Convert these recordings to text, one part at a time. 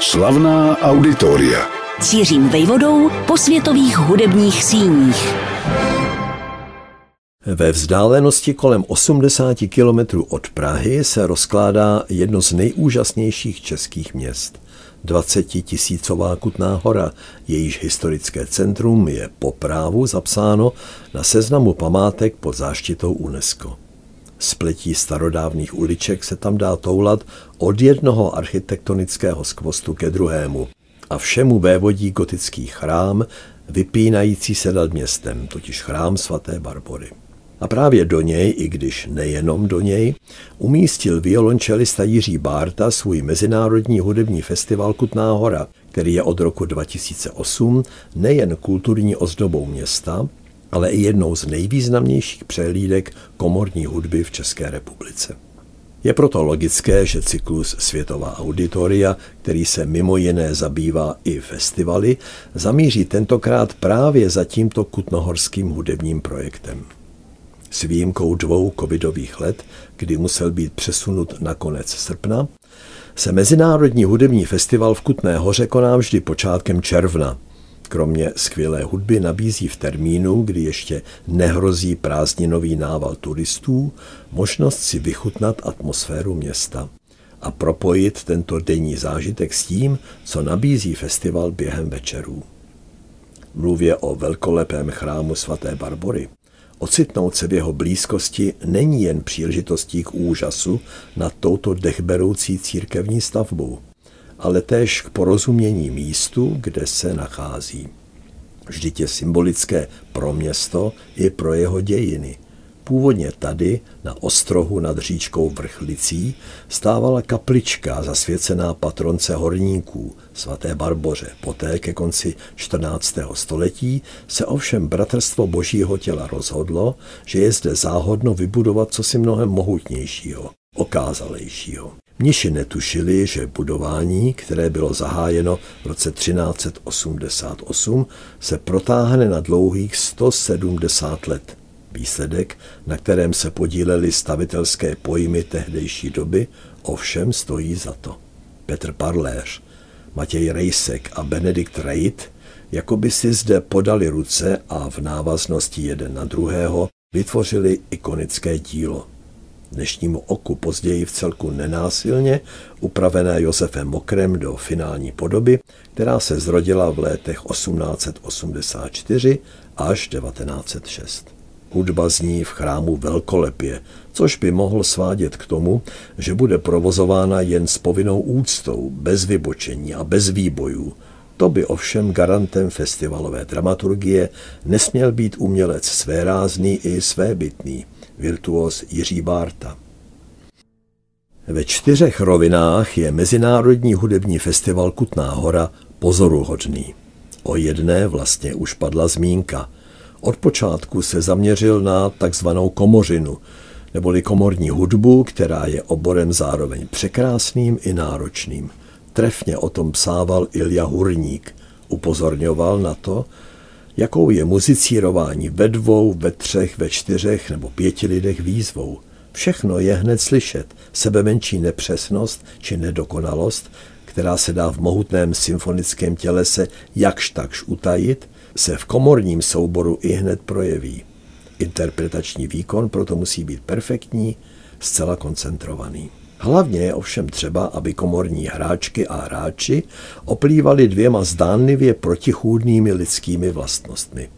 Slavná auditoria. Cířím vejvodou po světových hudebních síních. Ve vzdálenosti kolem 80 kilometrů od Prahy se rozkládá jedno z nejúžasnějších českých měst. 20 tisícová Kutná hora, jejíž historické centrum je po právu zapsáno na seznamu památek pod záštitou UNESCO. Spletí starodávných uliček se tam dá toulat od jednoho architektonického skvostu ke druhému a všemu vévodí gotický chrám, vypínající se nad městem, totiž chrám svaté Barbory. A právě do něj, i když nejenom do něj, umístil violončelista Jiří Bárta svůj mezinárodní hudební festival Kutná hora, který je od roku 2008 nejen kulturní ozdobou města, ale i jednou z nejvýznamnějších přehlídek komorní hudby v České republice. Je proto logické, že cyklus Světová auditoria, který se mimo jiné zabývá i festivaly, zamíří tentokrát právě za tímto kutnohorským hudebním projektem. S výjimkou dvou covidových let, kdy musel být přesunut na konec srpna, se Mezinárodní hudební festival v Kutné hoře koná vždy počátkem června, Kromě skvělé hudby nabízí v termínu, kdy ještě nehrozí prázdninový nával turistů, možnost si vychutnat atmosféru města a propojit tento denní zážitek s tím, co nabízí festival během večerů. Mluvě o velkolepém chrámu svaté Barbory. Ocitnout se v jeho blízkosti není jen příležitostí k úžasu nad touto dechberoucí církevní stavbou – ale též k porozumění místu, kde se nachází. Vždyť je symbolické pro město i pro jeho dějiny. Původně tady, na ostrohu nad říčkou Vrchlicí, stávala kaplička zasvěcená patronce horníků, svaté Barboře. Poté ke konci 14. století se ovšem Bratrstvo Božího těla rozhodlo, že je zde záhodno vybudovat cosi mnohem mohutnějšího, okázalejšího. Mniši netušili, že budování, které bylo zahájeno v roce 1388, se protáhne na dlouhých 170 let. Výsledek, na kterém se podíleli stavitelské pojmy tehdejší doby, ovšem stojí za to. Petr Parléř, Matěj Rejsek a Benedikt Reit jako by si zde podali ruce a v návaznosti jeden na druhého vytvořili ikonické dílo dnešnímu oku později v celku nenásilně, upravené Josefem Mokrem do finální podoby, která se zrodila v letech 1884 až 1906. Hudba zní v chrámu velkolepě, což by mohl svádět k tomu, že bude provozována jen s povinnou úctou, bez vybočení a bez výbojů. To by ovšem garantem festivalové dramaturgie nesměl být umělec svérázný i svébytný virtuos Jiří Bárta. Ve čtyřech rovinách je Mezinárodní hudební festival Kutná hora pozoruhodný. O jedné vlastně už padla zmínka. Od počátku se zaměřil na takzvanou komořinu, neboli komorní hudbu, která je oborem zároveň překrásným i náročným. Trefně o tom psával Ilja Hurník. Upozorňoval na to, jakou je muzicírování ve dvou, ve třech, ve čtyřech nebo pěti lidech výzvou. Všechno je hned slyšet, sebe menší nepřesnost či nedokonalost, která se dá v mohutném symfonickém tělese jakž takž utajit, se v komorním souboru i hned projeví. Interpretační výkon proto musí být perfektní, zcela koncentrovaný. Hlavně je ovšem třeba, aby komorní hráčky a hráči oplývali dvěma zdánlivě protichůdnými lidskými vlastnostmi.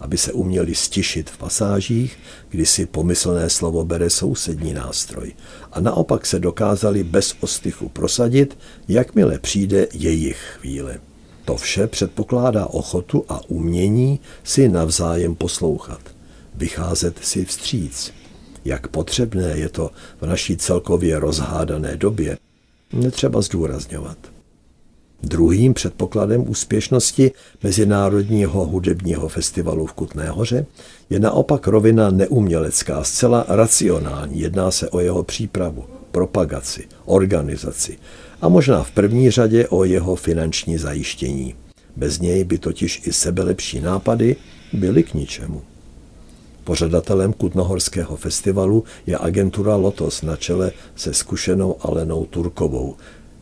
Aby se uměli stišit v pasážích, kdy si pomyslné slovo bere sousední nástroj a naopak se dokázali bez ostychu prosadit, jakmile přijde jejich chvíle. To vše předpokládá ochotu a umění si navzájem poslouchat, vycházet si vstříc jak potřebné je to v naší celkově rozhádané době, netřeba zdůrazňovat. Druhým předpokladem úspěšnosti Mezinárodního hudebního festivalu v Kutné hoře je naopak rovina neumělecká, zcela racionální. Jedná se o jeho přípravu, propagaci, organizaci a možná v první řadě o jeho finanční zajištění. Bez něj by totiž i sebelepší nápady byly k ničemu. Pořadatelem Kutnohorského festivalu je agentura Lotos na čele se zkušenou Alenou Turkovou.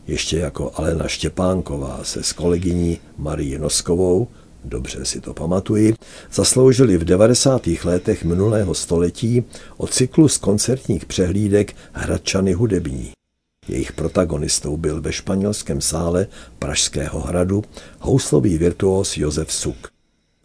ještě jako Alena Štěpánková se s kolegyní Marii Noskovou, dobře si to pamatuji, zasloužili v 90. letech minulého století o cyklus koncertních přehlídek Hradčany hudební. Jejich protagonistou byl ve španělském sále Pražského hradu houslový virtuos Josef Suk.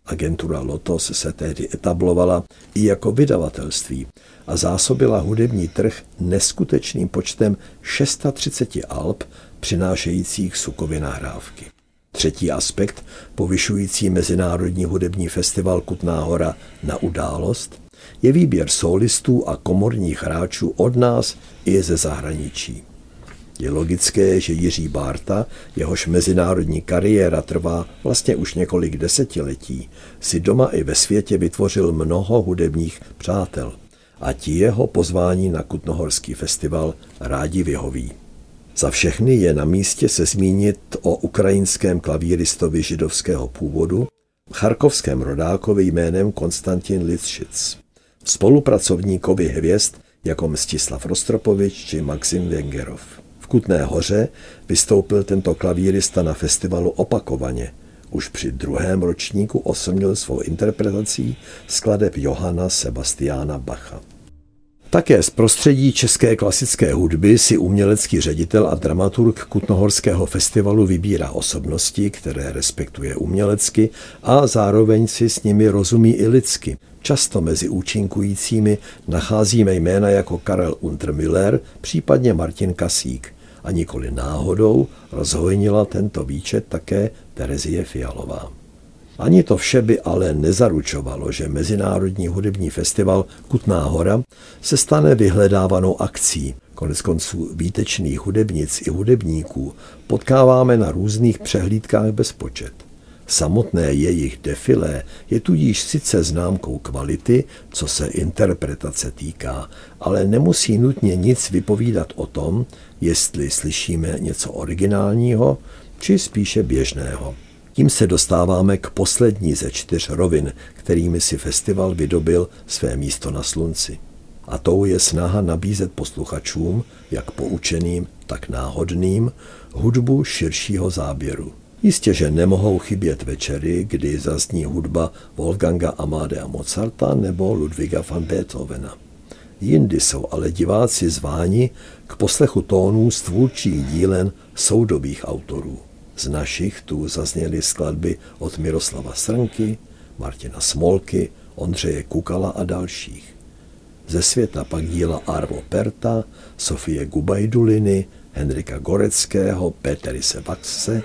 Agentura Lotos se tehdy etablovala i jako vydavatelství a zásobila hudební trh neskutečným počtem 630 alb přinášejících Sukovi nahrávky. Třetí aspekt, povyšující Mezinárodní hudební festival Kutná hora na událost, je výběr solistů a komorních hráčů od nás i ze zahraničí. Je logické, že Jiří Bárta, jehož mezinárodní kariéra trvá vlastně už několik desetiletí, si doma i ve světě vytvořil mnoho hudebních přátel a ti jeho pozvání na Kutnohorský festival rádi vyhoví. Za všechny je na místě se zmínit o ukrajinském klavíristovi židovského původu, charkovském rodákovi jménem Konstantin Litschic, spolupracovníkovi hvězd jako Mstislav Rostropovič či Maxim Vengerov. V Kutné hoře vystoupil tento klavírista na festivalu opakovaně. Už při druhém ročníku oslnil svou interpretací skladeb Johana Sebastiana Bacha. Také z prostředí české klasické hudby si umělecký ředitel a dramaturg Kutnohorského festivalu vybírá osobnosti, které respektuje umělecky a zároveň si s nimi rozumí i lidsky. Často mezi účinkujícími nacházíme jména jako Karel Untermüller, případně Martin Kasík. A nikoli náhodou rozhojnila tento výčet také Terezie Fialová. Ani to vše by ale nezaručovalo, že Mezinárodní hudební festival Kutná hora se stane vyhledávanou akcí. Konec konců výtečných hudebnic i hudebníků potkáváme na různých přehlídkách bez počet. Samotné jejich defilé je tudíž sice známkou kvality, co se interpretace týká, ale nemusí nutně nic vypovídat o tom, jestli slyšíme něco originálního, či spíše běžného. Tím se dostáváme k poslední ze čtyř rovin, kterými si festival vydobil své místo na slunci. A tou je snaha nabízet posluchačům, jak poučeným, tak náhodným, hudbu širšího záběru. Jistě, že nemohou chybět večery, kdy zazní hudba Wolfganga Amadea Mozarta nebo Ludwiga van Beethovena. Jindy jsou ale diváci zváni k poslechu tónů stvůrčích dílen soudobých autorů. Z našich tu zazněly skladby od Miroslava Srnky, Martina Smolky, Ondřeje Kukala a dalších. Ze světa pak díla Arvo Perta, Sofie Gubajduliny, Henrika Goreckého, Peterise Vaxe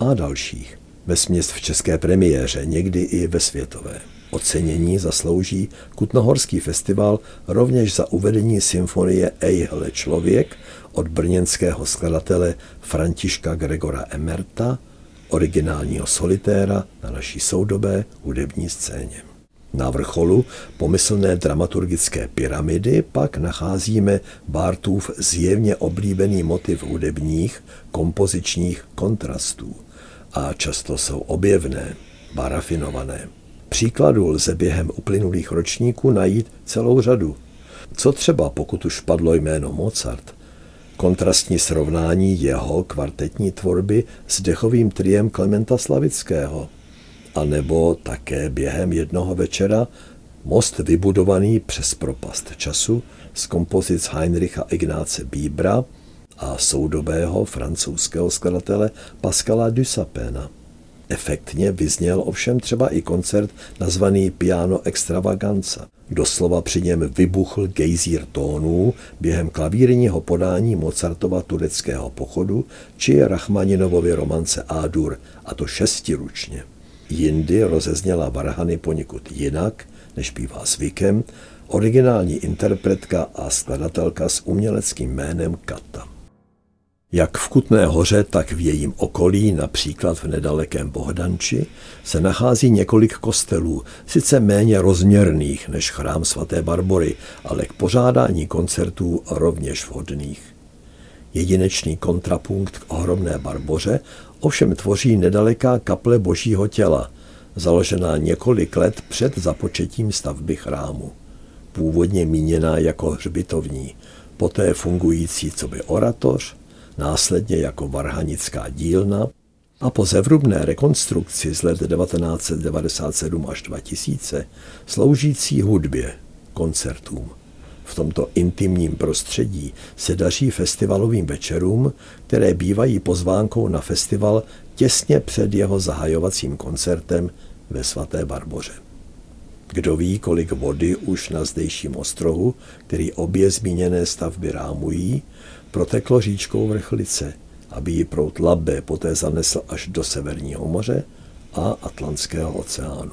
a dalších. Ve směst v české premiéře, někdy i ve světové. Ocenění zaslouží Kutnohorský festival rovněž za uvedení symfonie Ejhle člověk od brněnského skladatele Františka Gregora Emerta, originálního solitéra na naší soudobé hudební scéně. Na vrcholu pomyslné dramaturgické pyramidy pak nacházíme Bartův zjevně oblíbený motiv hudebních, kompozičních kontrastů a často jsou objevné, barafinované. Příkladů lze během uplynulých ročníků najít celou řadu. Co třeba, pokud už padlo jméno Mozart, kontrastní srovnání jeho kvartetní tvorby s dechovým triem Klementa Slavického, a nebo také během jednoho večera most vybudovaný přes propast času z kompozic Heinricha Ignáce Bíbra a soudobého francouzského skladatele Pascala Dusapena. Efektně vyzněl ovšem třeba i koncert nazvaný Piano Extravaganza. Doslova při něm vybuchl gejzír tónů během klavírního podání Mozartova tureckého pochodu či Rachmaninovovy romance Ádur, a to šestiručně. Jindy rozezněla varhany poněkud jinak, než bývá zvykem, originální interpretka a skladatelka s uměleckým jménem Kata. Jak v Kutné hoře, tak v jejím okolí, například v nedalekém Bohdanči, se nachází několik kostelů, sice méně rozměrných než chrám svaté Barbory, ale k pořádání koncertů rovněž vhodných. Jedinečný kontrapunkt k ohromné Barboře ovšem tvoří nedaleká kaple Božího těla, založená několik let před započetím stavby chrámu. Původně míněná jako hřbitovní, poté fungující co by oratoř, následně jako Varhanická dílna a po zevrubné rekonstrukci z let 1997 až 2000 sloužící hudbě, koncertům. V tomto intimním prostředí se daří festivalovým večerům, které bývají pozvánkou na festival těsně před jeho zahajovacím koncertem ve svaté Barboře. Kdo ví, kolik vody už na zdejším ostrohu, který obě zmíněné stavby rámují, proteklo říčkou Vrchlice, aby ji prout Labe poté zanesl až do Severního moře a Atlantského oceánu.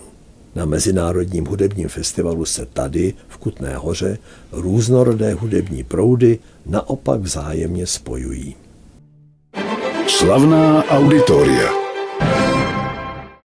Na Mezinárodním hudebním festivalu se tady, v Kutné hoře, různorodé hudební proudy naopak vzájemně spojují. Slavná auditoria.